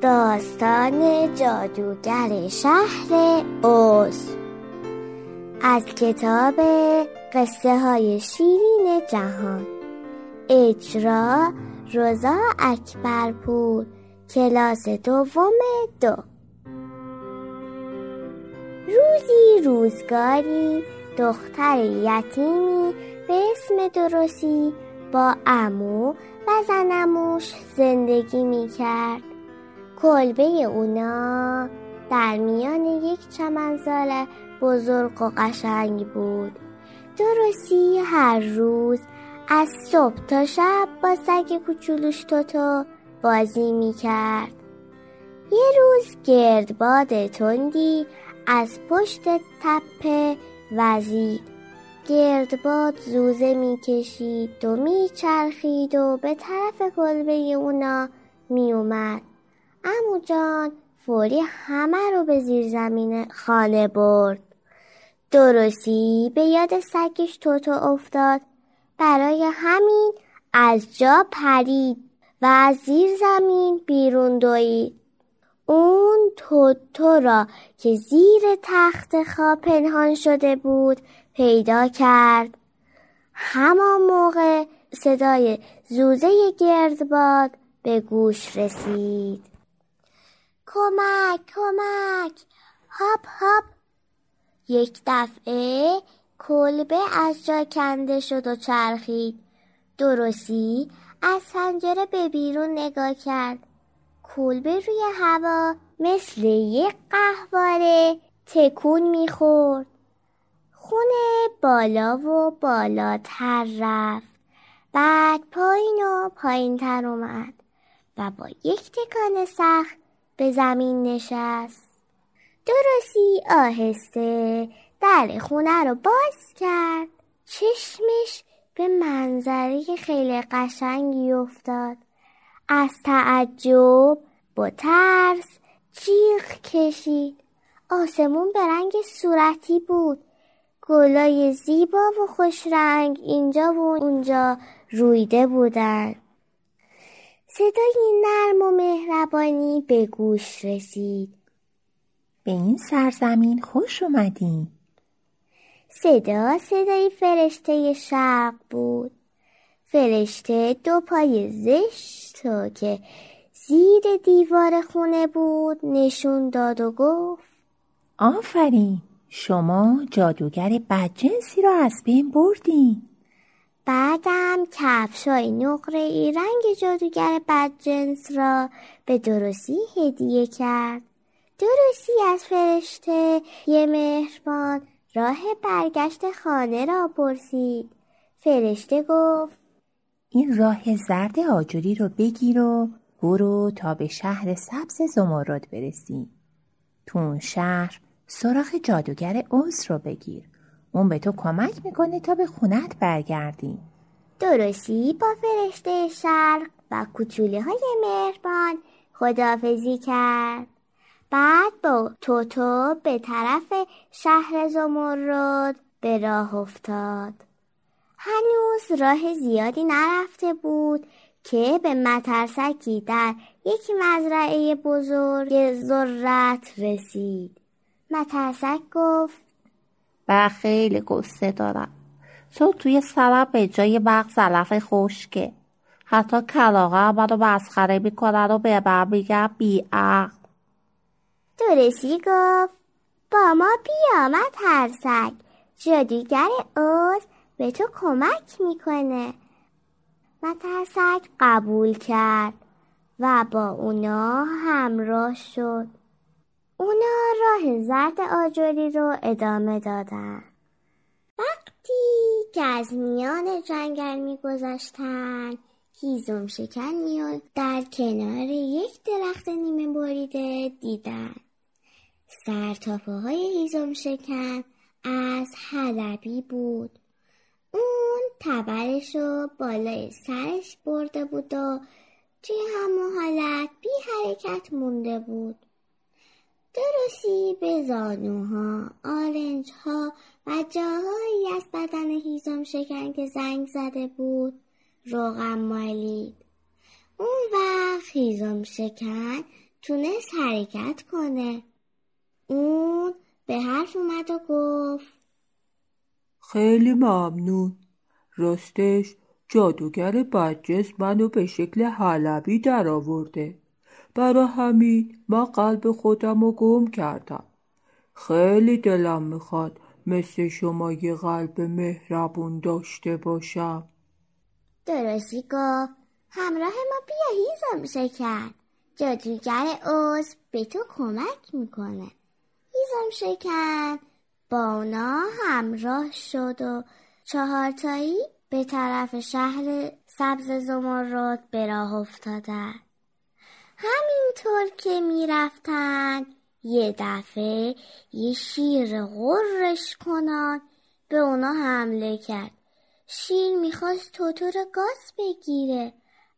داستان جادوگر شهر اوز. از کتاب قصه های شیرین جهان. اجرا روزا اکبرپور کلاس دوم دو. روزی روزگاری دختر یتیمی به اسم درستی با امو و زنموش زندگی می کرد کلبه اونا در میان یک چمنزال بزرگ و قشنگ بود. درستی هر روز از صبح تا شب با سگ کوچولوش توتو بازی می کرد یه روز گردباد تندی از پشت تپه وزید. گردباد زوزه می‌کشید و میچرخید و به طرف کلبه اونا میومد امو جان فوری همه رو به زیر زمین خانه برد. درستی؟ به یاد سگش توتو افتاد. برای همین از جا پرید و از زیر زمین بیرون دوید. اون توتو را که زیر تخت خواب پنهان شده بود پیدا کرد. همان موقع صدای زوزه گردباد به گوش رسید. کمک کمک. هاپ هاپ. یک دفعه کلبه از جا کنده شد و چرخید. درستی از پنجره به بیرون نگاه کرد. کلبه روی هوا مثل یک قهواره تکون می‌خورد. خونه بالا و بالاتر رفت. بعد پایین و پایین تر اومد و با یک تکان سخت به زمین نشست. درستی آهسته در خونه رو باز کرد. چشمش به منظره خیلی قشنگی افتاد. از تعجب با ترس جیغ کشید. آسمون به رنگ صورتی بود. گلای زیبا و خوش رنگ اینجا و اونجا رویده بودن. صدای نرم و مهربانی به گوش رسید. به این سرزمین خوش اومدین. صدا صدای فرشته شرق بود. فرشته دو پای زشت که زیر دیوار خونه بود نشون داد و گفت آفرین شما جادوگر بدجنسی را از بین بردین. بعدم کفشای نقره ای رنگ جادوگر بدجنس را به درستی هدیه کرد. درستی از فرشته یه مهربان راه برگشت خانه را پرسید. فرشته گفت این راه زرد آجوری رو بگیر و برو تا به شهر سبز زمرد برسی. تو اون شهر سراغ جادوگر اوز رو بگیر. اون به تو کمک می‌کنه تا به خونت برگردی. درستی با فرشته شرق و کوچوله های مهربان خدافزی کرد. بعد با توتو به طرف شهر زمرد به راه افتاد. هنوز راه زیادی نرفته بود که به مترسکی در یک مزرعه بزرگ ذرت رسید. مترسک گفت و خیلی قصه دارم. تو توی سرم به جای وقت علف خشکه. حتی کلاغه هم رو مسخره می‌کنن و به من میگن بیعقل درستی گفت. با ما بیا مترسک جادوگر اوز به تو کمک می‌کنه. مترسک قبول کرد و با اونا همراه شد. اونا راه زرد آجوری رو ادامه دادن. وقتی که از میان جنگل میگذشتن هیزم شکنی و در کنار یک درخت نیمه بریده دیدن. سرتاپه های هیزم شکن از حلبی بود. اون تبرش رو بالای سرش برده بود و توی همون حالت بی حرکت مونده بود. درستی به زانوها، آرنج ها و جاهایی از بدن هیزم شکن که زنگ زده بود. روغم مالید. اون وقت هیزم شکن تونست حرکت کنه. اون به حرف اومد و گفت خیلی ممنون. راستش جادوگر بدجنس منو به شکل حلبی در آورده برا همین من قلب خودم رو گم کردم. خیلی دلم می‌خواد مثل شما یه قلب مهربون داشته باشم. درستی گفت. همراه ما بیا هیزم شکن جادوگر اوز به تو کمک می‌کنه. هیزم شکن با اونا همراه شد و چهارتایی به طرف شهر سبز زمرد به راه افتادن. همینطور که می‌رفتن یه دفعه یه شیر غرش کنان به اونا حمله کرد. شیر می‌خواست توتو رو گاز بگیره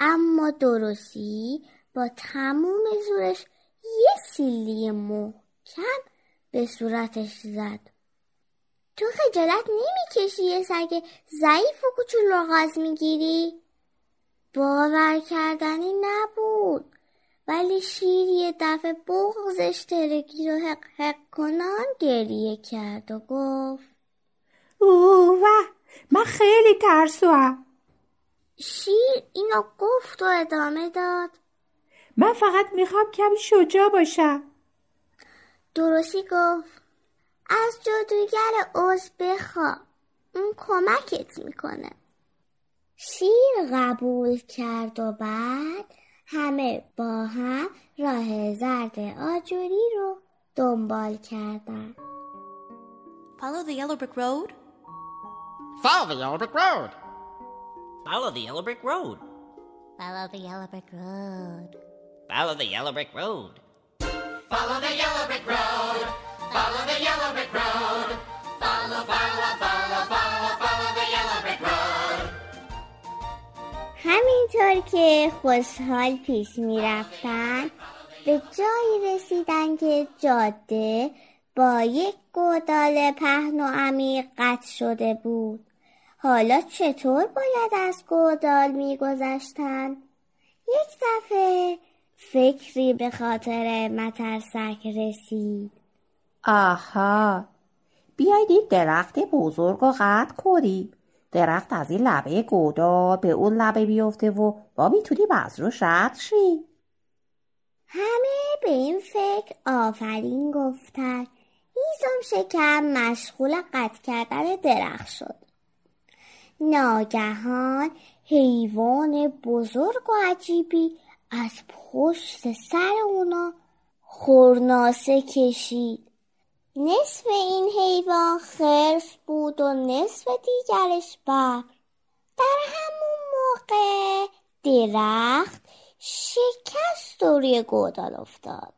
اما درستی با تموم زورش یه سیلی محکم به صورتش زد. تو خجالت نمی‌کشی یه سگ ضعیف و کوچول رو غاز می‌گیری؟ باور کردنی نبود. ولی شیر یه دفعه بغزش ترکی رو حق حق کنان گریه کرد و گفت اوه من خیلی ترسوام شیر اینو گفت و ادامه داد من فقط می‌خوام کمی شجاع باشم. درستی گفت از جادوگر اوز بخوا اون کمکت می‌کنه. شیر قبول کرد و بعد همه با هم راه زرد آجوری رو دنبال کردن Follow the yellow brick road. Follow the yellow brick road. Follow the yellow brick road. Follow the yellow brick road. Follow the yellow brick road. Follow the yellow brick road. Follow the yellow brick road. Follow, follow, follow, follow, follow the yellow brick road. همینطور که خوشحال پیش می رفتن به جایی رسیدن که جاده با یک گودال پهن و عمیق قطع شده بود. حالا چطور باید از گودال می گذشتن؟ یک دفعه فکری به خاطر مترسک رسید. آها بیاید این درخت بزرگ و قطع کنیم درخت از این لبه گودال به اون لبه بیفته و با می‌تونی از روش رد شی. همه به این فکر آفرین گفتن. هیزم شکم مشغول قطع کردن درخت شد. ناگهان حیوان بزرگ و عجیبی از پشت سر اونا خورناسه کشید. نصف این حیوان خرس بود و نصف دیگرش ببر در همون موقع درخت شکست و روی گودال افتاد.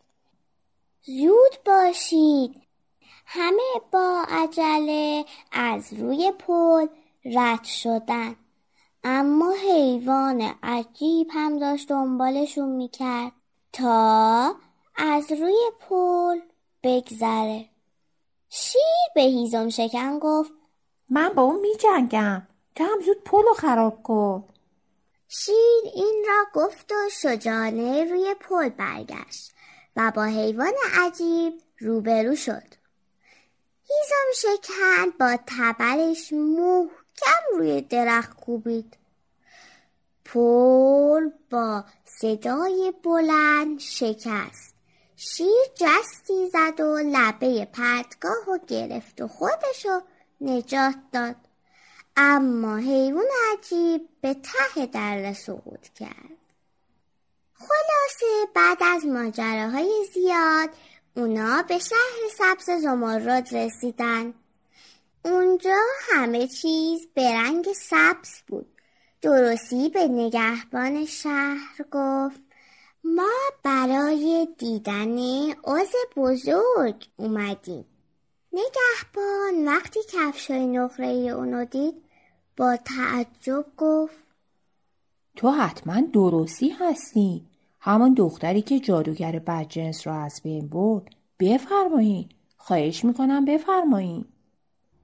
زود باشید. همه با عجله از روی پل رد شدن. اما حیوان عجیب هم داشت دنبالشون می‌کرد تا از روی پل بگذره. شیر به هیزم شکن گفت؟ من با اون میجنگم. تو هم زود پلو خراب کن. شیر این را گفت و شجانه روی پل برگشت و با حیوان عجیب روبرو شد. هیزم شکن با تبرش محکم روی درخت کوبید. پل با صدای بلند شکست. شیر جستی زد و لبه پرتگاه و گرفت و خودشو نجات داد. اما حیوان عجیب به ته دره سقوط کرد. خلاصه بعد از ماجراهای زیاد اونا به شهر سبز زمرد رسیدن. اونجا همه چیز به رنگ سبز بود. درستی به نگهبان شهر گفت. ما برای دیدن عضو بزرگ اومدیم. نگهبان وقتی کفشای نقره اونو دید با تعجب گفت تو حتما درستی هستی. همان دختری که جادوگر بدجنس را از بین برد. بفرمایید خواهش می‌کنم بفرمایید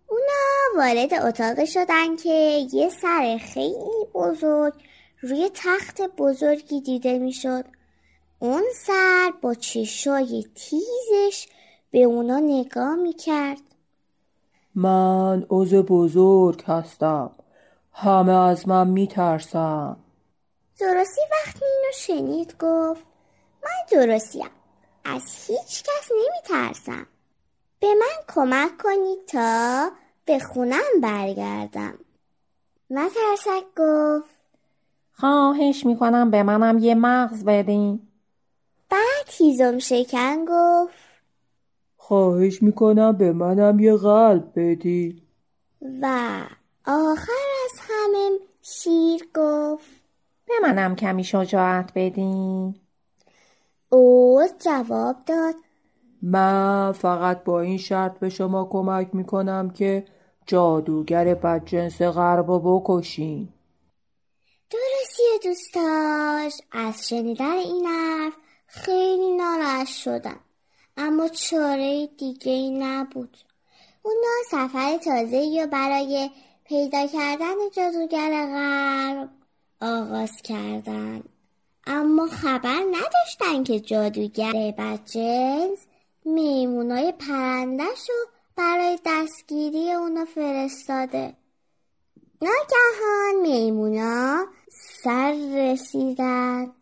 اونا وارد اتاق شدن که یه سر خیلی بزرگ روی تخت بزرگی دیده می‌شد. اون سر با چشای تیزش به اونا نگاه می‌کرد. من عوض بزرگ هستم. همه از من میترسن. درستی وقتی اینو شنید گفت. من درستیم. از هیچ کس نمیترسم. به من کمک کنید تا به خونم برگردم. مترسک گفت. خواهش می‌کنم به منم یه مغز بدین. بعد هیزم شکن گفت. خواهش می‌کنم به منم یه قلب بدی. و آخر از همه شیر گفت. به منم کمی شجاعت بدین اوز جواب داد. من فقط با این شرط به شما کمک می‌کنم که جادوگر بدجنس غرب رو بکشین. درستی دوستاش از شنیدن این حرف خیلی ناراحت شدن اما چاره دیگه ای نبود. اونا سفر تازه یا برای پیدا کردن جادوگر غرب آغاز کردن. اما خبر نداشتن که جادوگر بدجنس میمونای پرندش رو برای دستگیری اونا فرستاده. ناگهان میمونا سر رسیدن.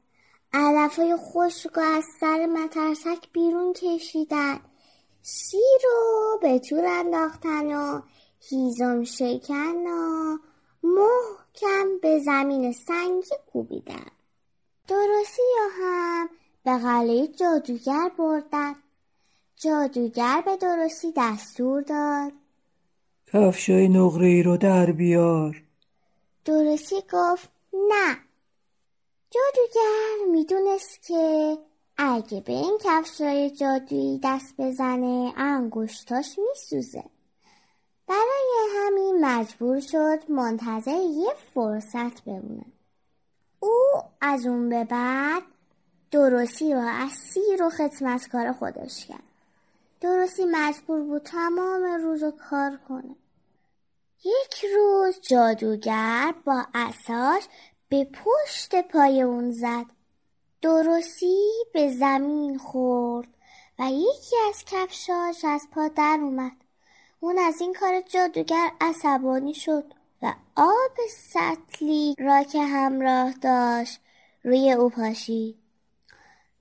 علفای خشک از سر مترسک بیرون کشیدن. شیر رو به طور انداختن و هیزم شکن و محکم به زمین سنگی کوبیدن. درستی هم به قلعه جادوگر بردن. جادوگر به درستی دستور داد. کفشای نقره ای رو در بیار. درستی گفت نه. جادوگر می‌دونست که اگه به این کفشای جادویی دست بزنه انگشتاش میسوزه. برای همین مجبور شد منتظر یه فرصت بمونه. او از اون به بعد درستی رو اسیر و خدمتکار خودش کرد. درستی مجبور بود تمام روز رو کار کنه. یک روز جادوگر با اساش به پشت پای اون زد. درستی به زمین خورد و یکی از کفشاش از پا در اومد. اون از این کار جادوگر عصبانی شد و آب سطلی را که همراه داشت روی او پاشید.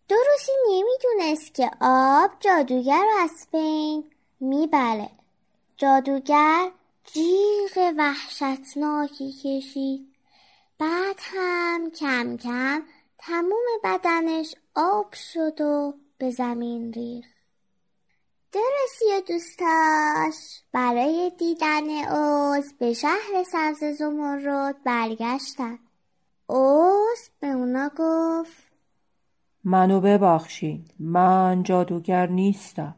درستی نمی‌دونست که آب جادوگر رو از بین می‌بره. جادوگر جیغ وحشتناکی کشید. بعد هم کم کم تموم بدنش آب شد و به زمین ریخت. درستی دوستاش برای دیدن اوز به شهر سبز زمرد برگشتن. اوز به اونا گفت منو ببخشید من جادوگر نیستم.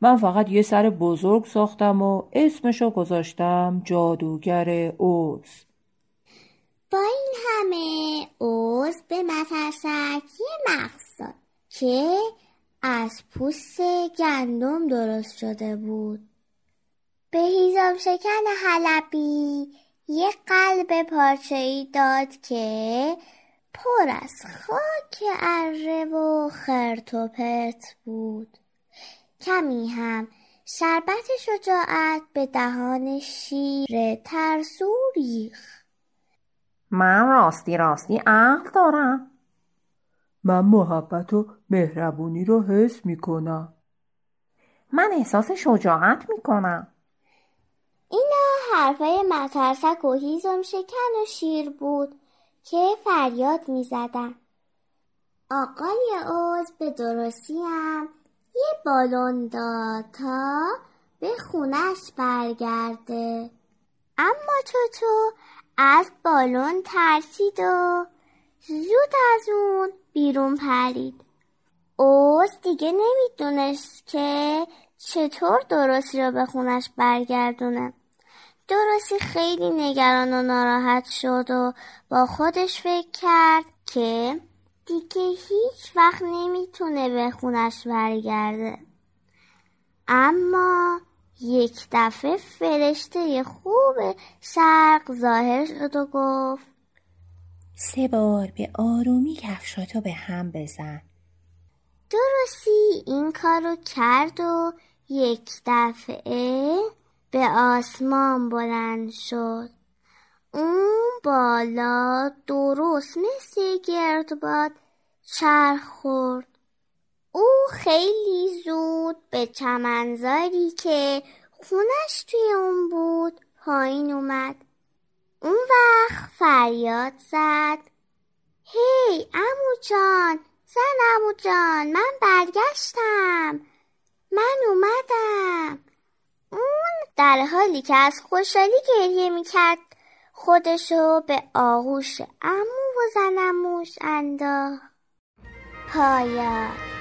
من فقط یه سر بزرگ ساختم و اسمشو گذاشتم جادوگر اوز. با این همه اوز به مترسک یه مغز داد که از پوست گندم درست شده بود. به هیزم شکن حلبی یه قلب پارچه ای داد که پر از خاک اره و خرت و پرت بود. کمی هم شربت شجاعت به دهان شیر ترسو ریخت. من راستی راستی. عقل دارم. من محبت و مهربونی رو حس می‌کنم. من احساس شجاعت می‌کنم. اینا حرفای مترسک و هیزم شکن و شیر بود که فریاد می زدن. آقای اوز به درستی هم یه بالون داد تا به خونش برگرده. اما توتو از بالون ترسید و زود از اون بیرون پرید. اوز دیگه نمی‌دونست که چطور درستی رو به خونش برگردونه. درستی خیلی نگران و ناراحت شد و با خودش فکر کرد که دیگه هیچ وقت نمی‌تونه به خونش برگرده. اما یک دفعه فرشته خوب شرق ظاهر شد و گفت سه بار به آرومی کفشاتو به هم بزن. درستی این کارو کرد و یک دفعه به آسمان بلند شد. اون بالا درست مثل گردباد چرخ خورد. او خیلی زود به چمنزاری که خونش توی اون بود پایین اومد. اون وقت فریاد زد. هی امو جان زن امو جان من برگشتم. من اومدم. اون در حالی که از خوشحالی گریه می‌کرد خودشو به آغوش امو و زنموش انداخت. پایان.